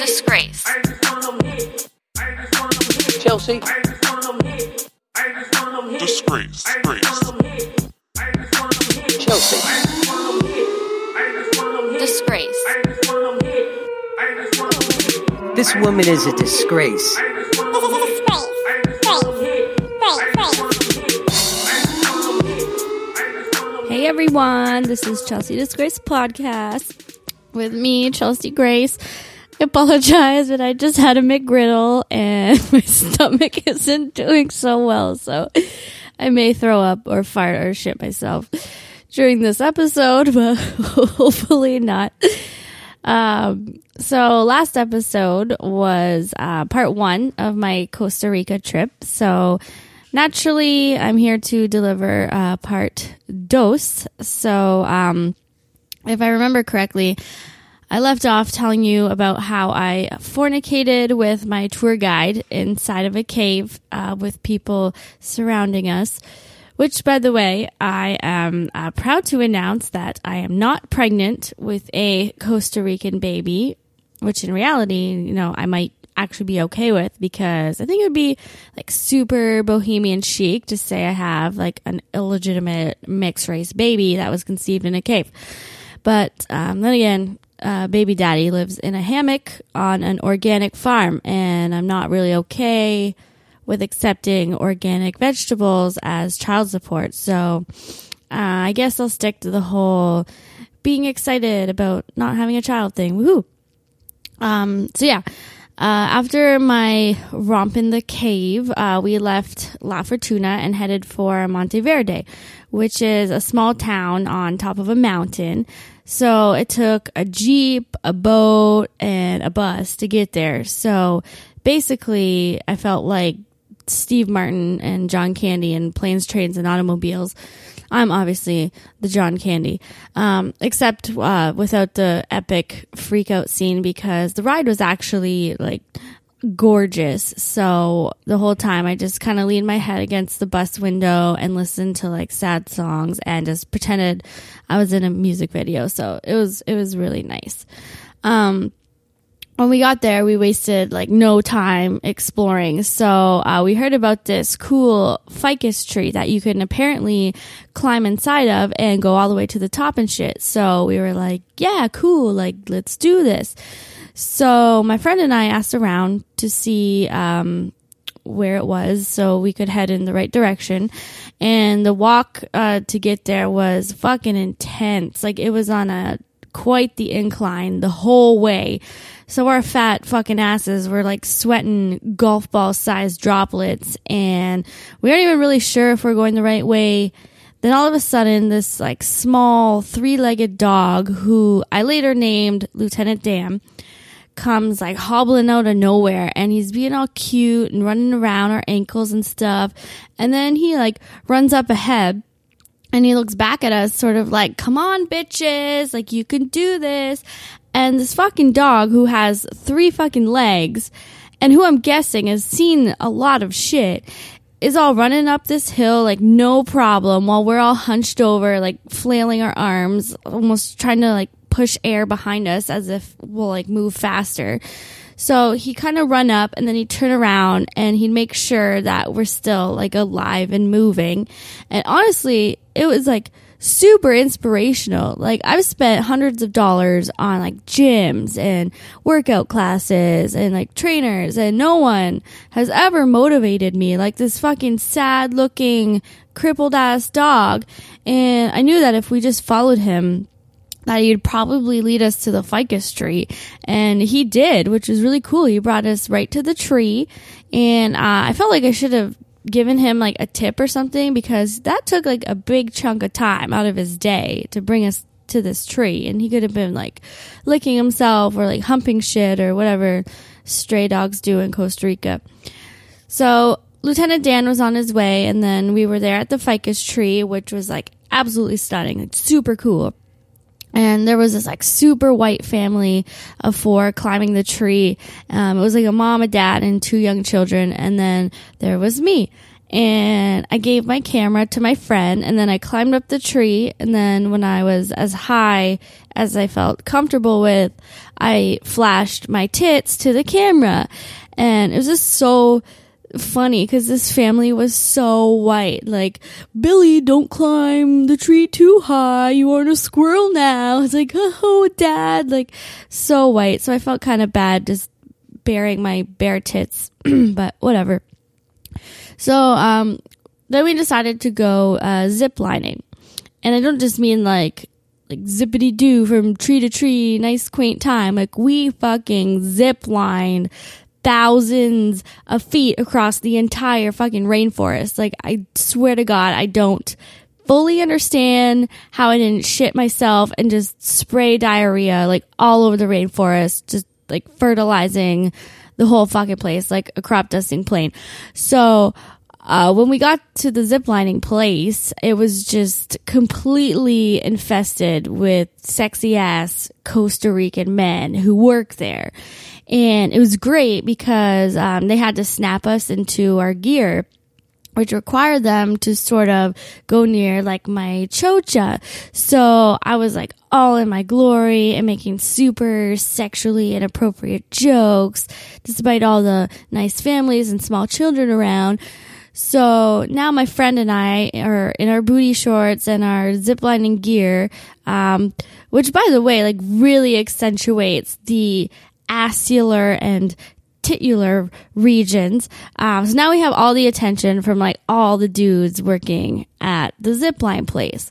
Disgrace. I just want them hit. I must want them. Chelsea. I just want them hit. I just want them hit. Disgrace. Disgrace. Chelsea. I just want them hit. I just want them disgrace. I just want them hit. I just want them. This woman is a disgrace. Hey everyone, this is Chelsea Disgrace Podcast with me, Chelsea Grace. I apologize, but I just had a McGriddle and my stomach isn't doing so well, so I may throw up or fart or shit myself during this episode, but hopefully not. Um, so last episode was uh, part one of my Costa Rica trip. So naturally, I'm here to deliver uh, part dos. So um, if I remember correctly, I left off telling you about how I fornicated with my tour guide inside of a cave uh, with people surrounding us. Which, by the way, I am uh, proud to announce that I am not pregnant with a Costa Rican baby, which in reality, you know, I might actually be okay with because I think it would be like super bohemian chic to say I have like an illegitimate mixed race baby that was conceived in a cave. But um, then again, uh, baby daddy lives in a hammock on an organic farm, and I'm not really okay with accepting organic vegetables as child support. So uh, I guess I'll stick to the whole being excited about not having a child thing. Woohoo! Um, so yeah. Uh, after my romp in the cave, uh, we left La Fortuna and headed for Monteverde, which is a small town on top of a mountain. So it took a jeep, a boat, and a bus to get there. So basically, I felt like Steve Martin and John Candy in Planes, Trains, and Automobiles. I'm obviously the John Candy, um, except uh, without the epic freak out scene because the ride was actually like gorgeous. So the whole time I just kind of leaned my head against the bus window and listened to like sad songs and just pretended I was in a music video. So it was it was really nice. Um, when we got there, we wasted like no time exploring. So uh, we heard about this cool ficus tree that you can apparently climb inside of and go all the way to the top and shit. So we were like, yeah, cool. Like, let's do this. So my friend and I asked around to see um, where it was so we could head in the right direction. And the walk uh, to get there was fucking intense. Like it was on a quite the incline the whole way. So our fat fucking asses were like sweating golf ball sized droplets and we aren't even really sure if we're going the right way. Then all of a sudden, this like small three legged dog who I later named Lieutenant Dan comes like hobbling out of nowhere and he's being all cute and running around our ankles and stuff. And then he like runs up ahead and he looks back at us sort of like, come on, bitches. Like, you can do this. And this fucking dog who has three fucking legs and who I'm guessing has seen a lot of shit is all running up this hill like no problem while we're all hunched over, like flailing our arms, almost trying to like push air behind us as if we'll like move faster. So he kind of run up and then he'd turn around and he'd make sure that we're still like alive and moving. And honestly, it was like super inspirational. Like I've spent hundreds of dollars on like gyms and workout classes and like trainers and no one has ever motivated me like this fucking sad looking crippled ass dog. And I knew that if we just followed him, that he'd probably lead us to the ficus tree. And he did, which was really cool. He brought us right to the tree. And uh, I felt like I should have given him like a tip or something because that took like a big chunk of time out of his day to bring us to this tree. And he could have been like licking himself or like humping shit or whatever stray dogs do in Costa Rica. So Lieutenant Dan was on his way, and then we were there at the ficus tree, which was like absolutely stunning, like super cool. And there was this like super white family of four climbing the tree. Um, it was like a mom, a dad, and two young children. And then there was me. and I gave my camera to my friend and then I climbed up the tree and then when I was as high as I felt comfortable with, I flashed my tits to the camera. And it was just so funny because this family was so white. Like, Billy, don't climb the tree too high. You aren't a squirrel now. It's like, oh, dad. Like, so white. So I felt kind of bad just baring my bare tits, but whatever. So, um, then we decided to go, uh, zip lining. And I don't just mean like, like zippity doo from tree to tree, nice quaint time. Like we fucking zip lined thousands of feet across the entire fucking rainforest. Like I swear to God, I don't fully understand how I didn't shit myself and just spray diarrhea like all over the rainforest, just like fertilizing the whole fucking place like a crop dusting plane. So, uh, when we got to the ziplining place, it was just completely infested with sexy ass Costa Rican men who work there. And it was great because um, they had to snap us into our gear which required them to sort of go near like my chocha. So I was like all in my glory and making super sexually inappropriate jokes despite all the nice families and small children around. So now my friend and I are in our booty shorts and our ziplining gear, um, which by the way, like really accentuates the acicular and titular regions. Um, so now we have all the attention from like all the dudes working at the zipline place.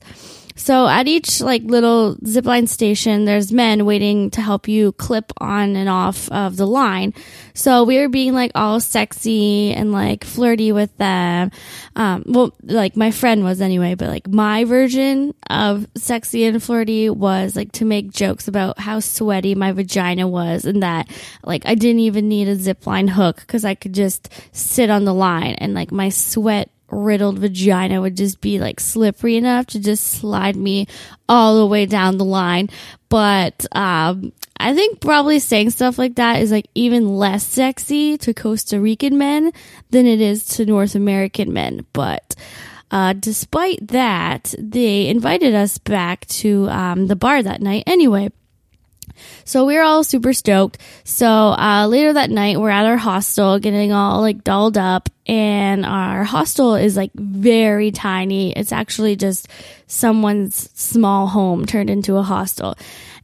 So at each like little zipline station, there's men waiting to help you clip on and off of the line. So we were being like all sexy and like flirty with them. Um, well, like my friend was anyway, but like my version of sexy and flirty was like to make jokes about how sweaty my vagina was and that like I didn't even need a zipline hook because I could just sit on the line and like my sweat riddled vagina would just be like slippery enough to just slide me all the way down the line. But um, I think probably saying stuff like that is like even less sexy to Costa Rican men than it is to North American men. But uh, despite that, they invited us back to um, the bar that night anyway. So we are all super stoked. So uh, later that night, we're at our hostel getting all like dolled up, and our hostel is like very tiny. It's actually just someone's small home turned into a hostel.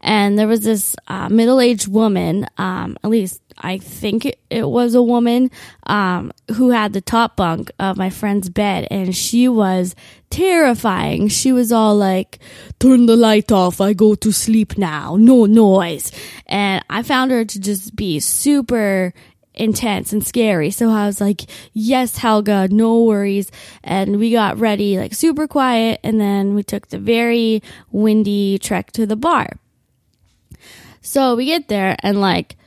And there was this uh, middle aged woman, um, at least I think it, was a woman um, who had the top bunk of my friend's bed, and she was terrifying. She was all like, "Turn the light off. I go to sleep now. No noise." And I found her to just be super intense and scary. So I was like, yes, Helga, no worries. And we got ready, like super quiet. And then we took the very windy trek to the bar. So we get there and like,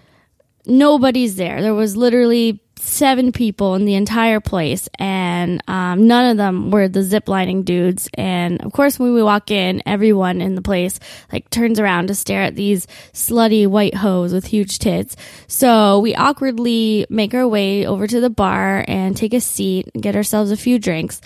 nobody's there. There was literally seven people in the entire place, and um, none of them were the ziplining dudes. And of course, when we walk in, everyone in the place like turns around to stare at these slutty white hoes with huge tits. So we awkwardly make our way over to the bar and take a seat and get ourselves a few drinks.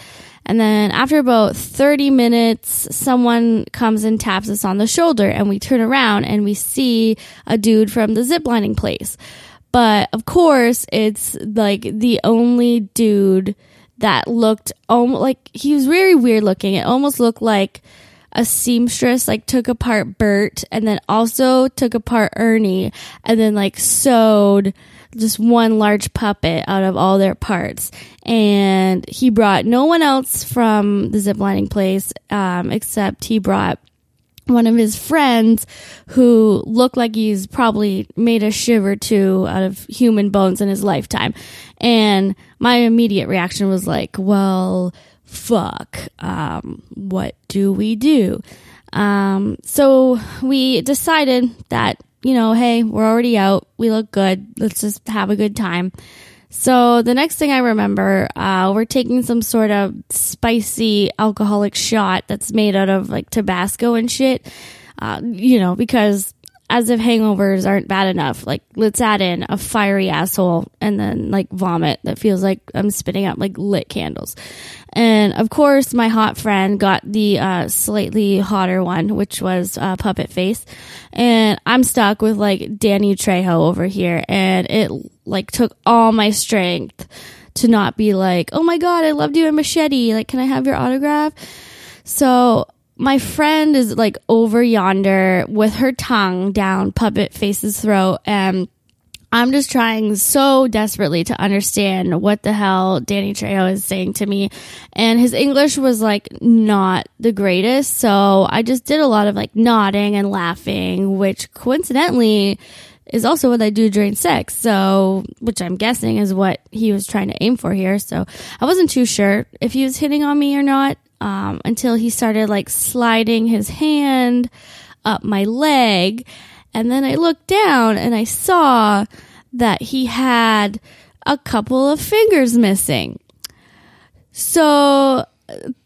And then after about 30 minutes, someone comes and taps us on the shoulder and we turn around and we see a dude from the ziplining place. But of course, it's like the only dude that looked like he was very weird looking. It almost looked like a seamstress like took apart Bert and then also took apart Ernie and then like sewed just one large puppet out of all their parts. And he brought no one else from the ziplining place, um, except he brought one of his friends who looked like he's probably made a shiver two out of human bones in his lifetime. And my immediate reaction was like, well, fuck. Um, what do we do? Um, so we decided that you know, hey, we're already out. We look good. Let's just have a good time. So the next thing I remember, uh, we're taking some sort of spicy alcoholic shot that's made out of like Tabasco and shit. Uh, you know, because as if hangovers aren't bad enough. Like, let's add in a fiery asshole and then like vomit that feels like I'm spitting out like lit candles. And of course, my hot friend got the uh, slightly hotter one, which was uh, Puppet Face. And I'm stuck with like Danny Trejo over here. And it like took all my strength to not be like, oh my God, I loved you in Machete. Like, can I have your autograph? So my friend is like over yonder with her tongue down Puppet Face's throat. And I'm just trying so desperately to understand what the hell Danny Trejo is saying to me. And his English was like not the greatest. So I just did a lot of like nodding and laughing, which coincidentally is also what I do during sex. So, which I'm guessing is what he was trying to aim for here. So I wasn't too sure if he was hitting on me or not um, until he started like sliding his hand up my leg. And then I looked down and I saw that he had a couple of fingers missing. So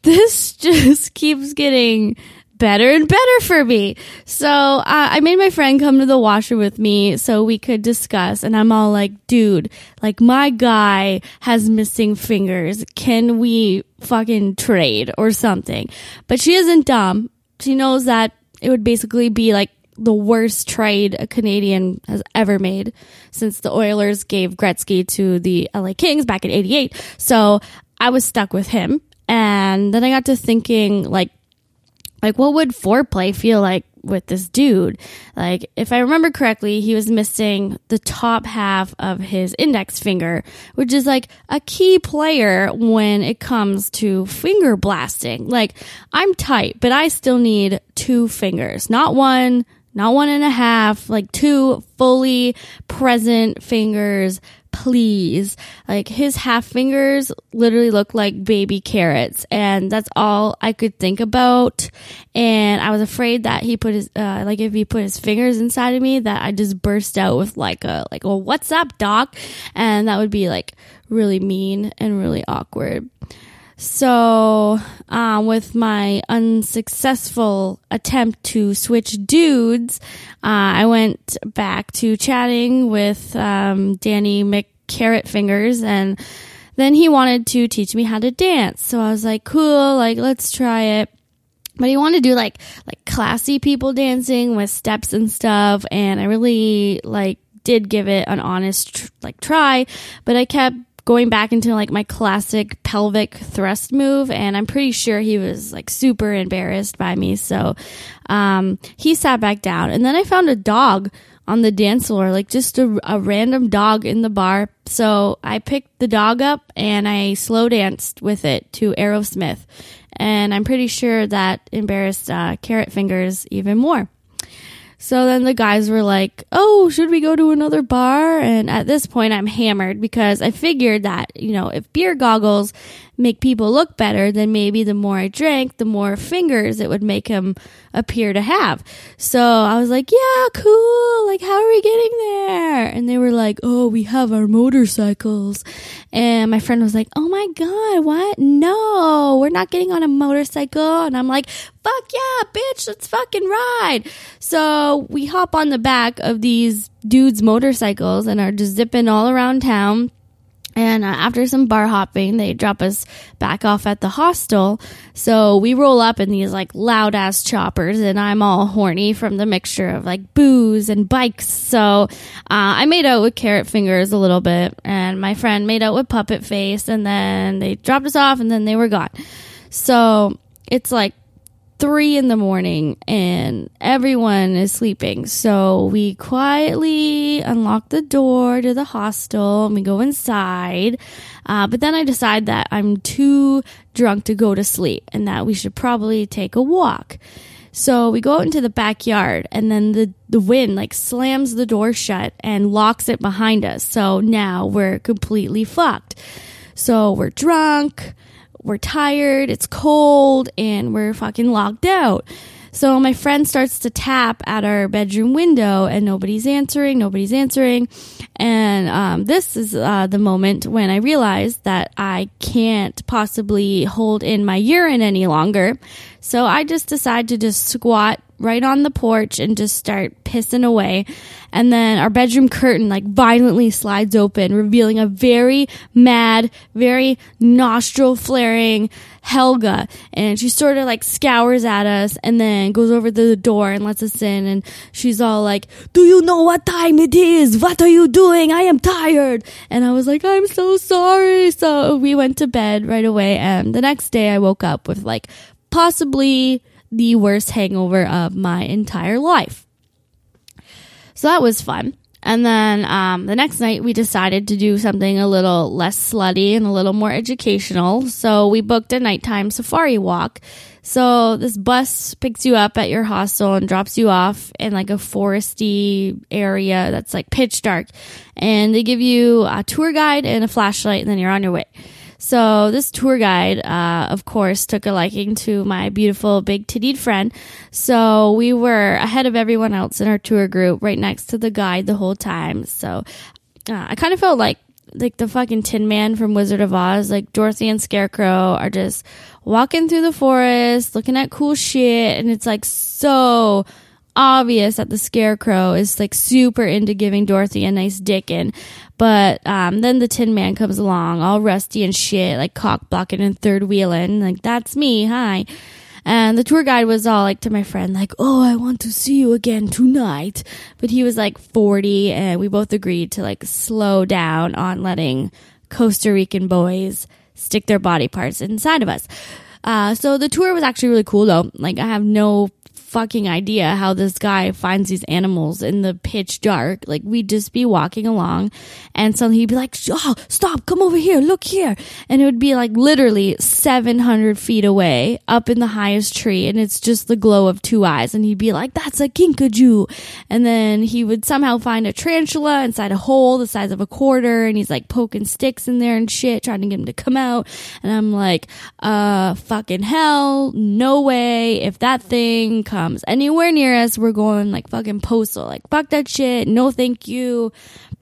this just keeps getting better and better for me. So uh, I made my friend come to the washer with me so we could discuss. And I'm all like, dude, like my guy has missing fingers. Can we fucking trade or something? But she isn't dumb. She knows that it would basically be like the worst trade a Canadian has ever made since the Oilers gave Gretzky to the LA Kings back in 88. So I was stuck with him. And then I got to thinking, like, like what would foreplay feel like with this dude? Like, if I remember correctly, he was missing the top half of his index finger, which is like a key player when it comes to finger blasting. Like, I'm tight, but I still need two fingers, not one, not one and a half, like two fully present fingers, please. Like his half fingers literally look like baby carrots and that's all I could think about. And I was afraid that he put his, uh, like if he put his fingers inside of me that I just burst out with like a, like, well, what's up, doc? And that would be like really mean and really awkward. So, uh, with my unsuccessful attempt to switch dudes, uh, I went back to chatting with um, Danny McCarrot Fingers, and then he wanted to teach me how to dance. So I was like, "Cool, like let's try it." But he wanted to do like like classy people dancing with steps and stuff, and I really like did give it an honest like try, but I kept going back into like my classic pelvic thrust move and I'm pretty sure he was like super embarrassed by me. So, um, he sat back down and then I found a dog on the dance floor, like just a, a random dog in the bar. So I picked the dog up and I slow danced with it to Aerosmith. And I'm pretty sure that embarrassed uh, Carrot Fingers even more. So then the guys were like, Oh, should we go to another bar? And at this point, I'm hammered because I figured that, you know, if beer goggles make people look better, then maybe the more I drank, the more fingers it would make him appear to have. So I was like, yeah, cool. Like, how are we getting there? And they were like, oh, we have our motorcycles. And my friend was like, oh my God, what? No, we're not getting on a motorcycle. And I'm like, fuck yeah, bitch, let's fucking ride. So we hop on the back of these dudes' motorcycles and are just zipping all around town and uh, after some bar hopping, they drop us back off at the hostel. So we roll up in these like loud ass choppers, and I'm all horny from the mixture of like booze and bikes. So uh, I made out with Carrot Fingers a little bit, and my friend made out with Puppet Face, and then they dropped us off, and then they were gone. So it's like three in the morning and everyone is sleeping. So we quietly unlock the door to the hostel and we go inside. Uh, but then I decide that I'm too drunk to go to sleep and that we should probably take a walk. So we go out into the backyard and then the, the wind like slams the door shut and locks it behind us. So now we're completely fucked. So we're drunk we're tired, it's cold, and we're fucking locked out. So my friend starts to tap at our bedroom window and nobody's answering, nobody's answering. And um, this is uh, the moment when I realize that I can't possibly hold in my urine any longer. So I just decide to just squat right on the porch and just start pissing away. And then our bedroom curtain like violently slides open, revealing a very mad, very nostril flaring Helga. And she sort of like scours at us and then goes over to the door and lets us in. And she's all like, Do you know what time it is? What are you doing? I am tired. And I was like, I'm so sorry. So we went to bed right away. And the next day I woke up with like possibly the worst hangover of my entire life. So that was fun. And then um, the next night, we decided to do something a little less slutty and a little more educational. So we booked a nighttime safari walk. So this bus picks you up at your hostel and drops you off in like a foresty area that's like pitch dark. And they give you a tour guide and a flashlight, and then you're on your way. So this tour guide, uh, of course, took a liking to my beautiful big tittied friend. So we were ahead of everyone else in our tour group, right next to the guide the whole time. So uh, I kind of felt like like the fucking Tin Man from Wizard of Oz, like Dorothy and Scarecrow are just walking through the forest, looking at cool shit, and it's like so obvious that the Scarecrow is like super into giving Dorothy a nice dickin'. But um, then the Tin Man comes along, all rusty and shit, like cock blocking and third wheeling. Like, that's me. Hi. And the tour guide was all like to my friend, like, oh, I want to see you again tonight. But he was like 40, and we both agreed to like slow down on letting Costa Rican boys stick their body parts inside of us. Uh, so the tour was actually really cool though. Like, I have no fucking idea how this guy finds these animals in the pitch dark. Like we'd just be walking along and suddenly he'd be like, Oh, stop, come over here, look here. And it would be like literally 700 feet away up in the highest tree. And it's just the glow of two eyes. And he'd be like, that's a kinkajou. And then he would somehow find a tarantula inside a hole the size of a quarter. And he's like poking sticks in there and shit, trying to get him to come out. And I'm like, uh, fucking hell, no way. If that thing comes anywhere near us, we're going like fucking postal. Like, fuck that shit. No, thank you.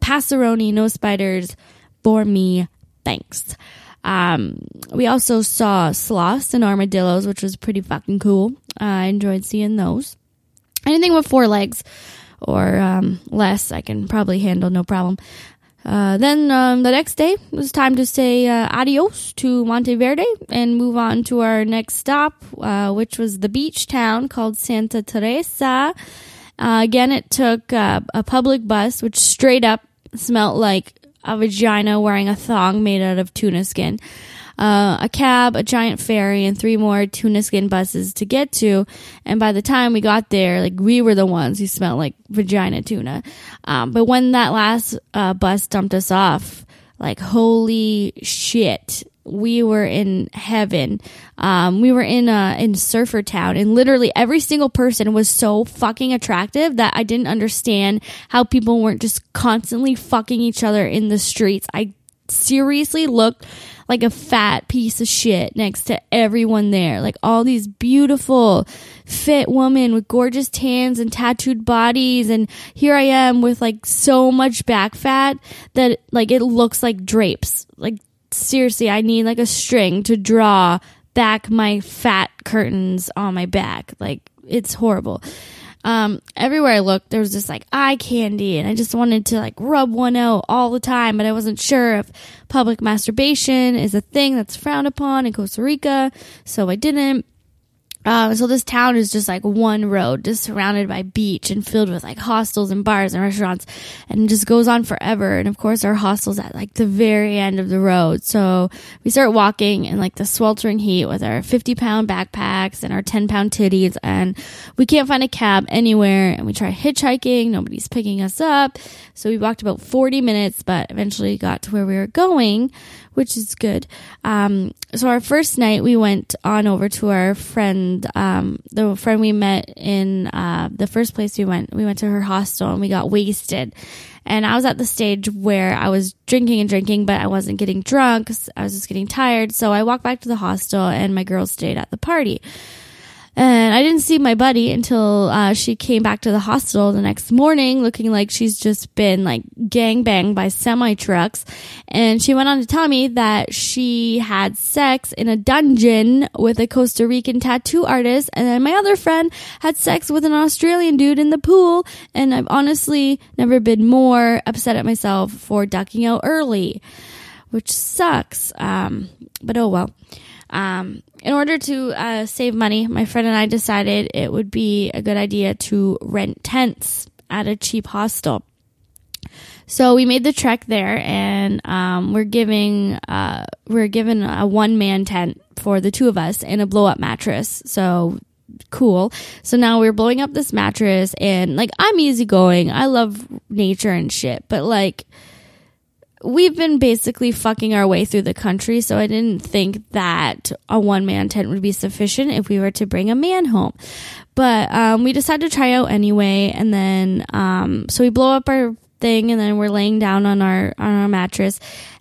Passeroni, no spiders for me. Thanks. Um, we also saw sloths and armadillos, which was pretty fucking cool. Uh, I enjoyed seeing those. Anything with four legs or um, less, I can probably handle no problem. Uh, then um, the next day, it was time to say uh, adios to Monteverde and move on to our next stop, uh, which was the beach town called Santa Teresa. Uh, again, it took uh, a public bus, which straight up smelt like a vagina wearing a thong made out of tuna skin uh, a cab, a giant ferry, and three more tuna skin buses to get to. And by the time we got there, like we were the ones who smelled like vagina tuna. Um, but when that last uh, bus dumped us off, like holy shit, we were in heaven. Um, we were in a in surfer town, and literally every single person was so fucking attractive that I didn't understand how people weren't just constantly fucking each other in the streets. I seriously looked like a fat piece of shit next to everyone there. Like all these beautiful, fit women with gorgeous tans and tattooed bodies. And here I am with like so much back fat that like it looks like drapes. Like seriously, I need like a string to draw back my fat curtains on my back. Like it's horrible um, everywhere I looked, there was just like eye candy, and I just wanted to like rub one out all the time, but I wasn't sure if public masturbation is a thing that's frowned upon in Costa Rica, so I didn't. Um, so this town is just like one road, just surrounded by beach and filled with like hostels and bars and restaurants, and just goes on forever. And of course, our hostel's at like the very end of the road. So we start walking in like the sweltering heat with our 50 pound backpacks and our 10 pound titties, and we can't find a cab anywhere. And we try hitchhiking, nobody's picking us up. So we walked about 40 minutes, but eventually got to where we were going which is good. Um, so our first night, we went on over to our friend, um, the friend we met in uh, the first place we went. We went to her hostel and we got wasted. And I was at the stage where I was drinking and drinking, but I wasn't getting drunk. I was just getting tired. So I walked back to the hostel and my girls stayed at the party. And I didn't see my buddy until uh, she came back to the hospital the next morning, looking like she's just been like gang banged by semi trucks. And she went on to tell me that she had sex in a dungeon with a Costa Rican tattoo artist, and then my other friend had sex with an Australian dude in the pool. And I've honestly never been more upset at myself for ducking out early, which sucks. Um, but oh well. Um, in order to uh, save money, my friend and I decided it would be a good idea to rent tents at a cheap hostel. So we made the trek there, and um, we're giving uh, we're given a one man tent for the two of us and a blow up mattress. So cool. So now we're blowing up this mattress, and like I'm easygoing. I love nature and shit, but like we've been basically fucking our way through the country, so I didn't think that a one man tent would be sufficient if we were to bring a man home. But um, we decided to try out anyway, and then um, so we blow up our thing, and then we're laying down on our on our mattress,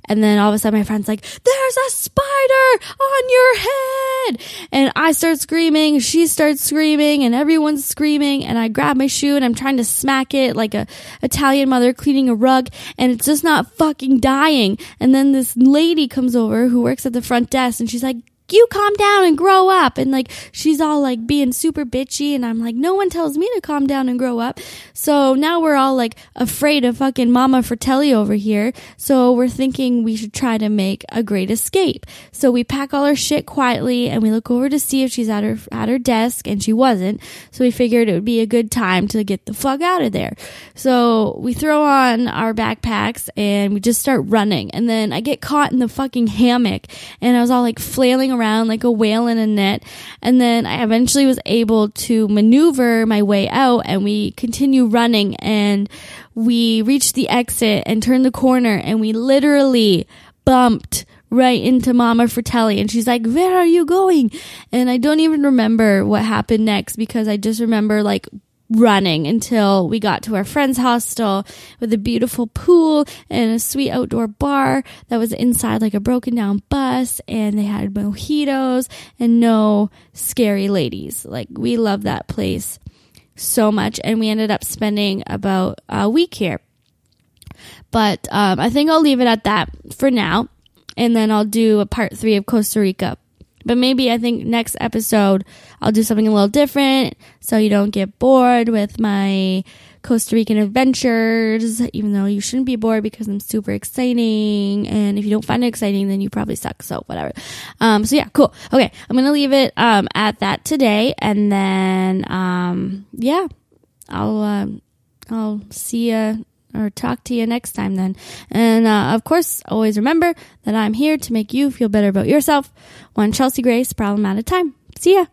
and then all of a sudden my friend's like, "There's a spider on your head!" And I start screaming, she starts screaming, and everyone's screaming, and I grab my shoe and I'm trying to smack it like a Italian mother cleaning a rug, and it's just not fucking dying. And then this lady comes over who works at the front desk, and she's like, you calm down and grow up. And like, she's all like being super bitchy. And I'm like, no one tells me to calm down and grow up. So now we're all like afraid of fucking Mama Fratelli over here. So we're thinking we should try to make a great escape. So we pack all our shit quietly and we look over to see if she's at her, at her desk and she wasn't. So we figured it would be a good time to get the fuck out of there. So we throw on our backpacks and we just start running. And then I get caught in the fucking hammock and I was all like flailing around like a whale in a net. And then I eventually was able to maneuver my way out and we continue running and we reached the exit and turned the corner and we literally bumped right into Mama Fratelli. And she's like, Where are you going? And I don't even remember what happened next because I just remember like running until we got to our friend's hostel with a beautiful pool and a sweet outdoor bar that was inside like a broken down bus and they had mojitos and no scary ladies. Like we love that place so much and we ended up spending about a week here. But um, I think I'll leave it at that for now and then I'll do a part three of Costa Rica but maybe I think next episode I'll do something a little different so you don't get bored with my Costa Rican adventures, even though you shouldn't be bored because I'm super exciting. And if you don't find it exciting, then you probably suck. So whatever. Um, so yeah, cool. Okay. I'm going to leave it, um, at that today. And then, um, yeah, I'll, uh, I'll see you or talk to you next time then. And uh, of course, always remember that I'm here to make you feel better about yourself. One Chelsea Grace problem at a time. See ya.